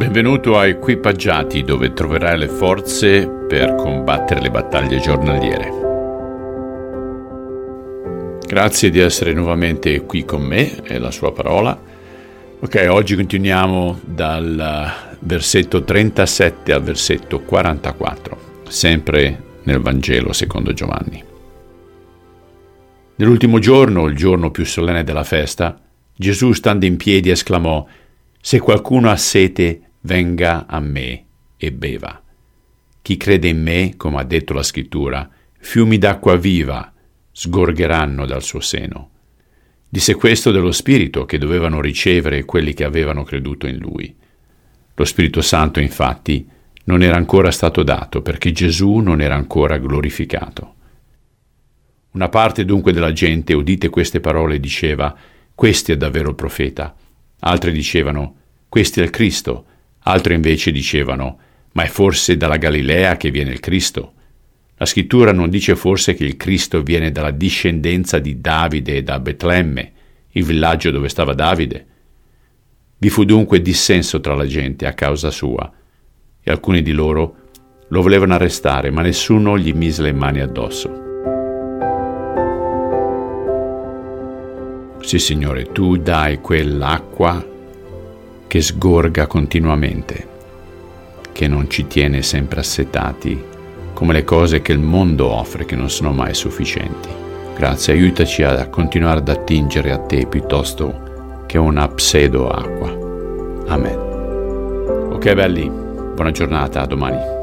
Benvenuto a Equipaggiati dove troverai le forze per combattere le battaglie giornaliere. Grazie di essere nuovamente qui con me e la sua parola. Ok, oggi continuiamo dal versetto 37 al versetto 44, sempre nel Vangelo secondo Giovanni. Nell'ultimo giorno, il giorno più solenne della festa, Gesù stando in piedi esclamò, Se qualcuno ha sete, venga a me e beva. Chi crede in me, come ha detto la scrittura, fiumi d'acqua viva sgorgeranno dal suo seno. Disse questo dello Spirito che dovevano ricevere quelli che avevano creduto in lui. Lo Spirito Santo, infatti, non era ancora stato dato perché Gesù non era ancora glorificato. Una parte dunque della gente, udite queste parole, diceva, questo è davvero il profeta. Altri dicevano, questo è il Cristo. Altri invece dicevano, ma è forse dalla Galilea che viene il Cristo? La scrittura non dice forse che il Cristo viene dalla discendenza di Davide e da Betlemme, il villaggio dove stava Davide? Vi fu dunque dissenso tra la gente a causa sua, e alcuni di loro lo volevano arrestare, ma nessuno gli mise le mani addosso. Sì, Signore, tu dai quell'acqua che sgorga continuamente, che non ci tiene sempre assetati, come le cose che il mondo offre che non sono mai sufficienti. Grazie, aiutaci a continuare ad attingere a te piuttosto che una pseudo acqua. Amen. Ok belli, buona giornata, a domani.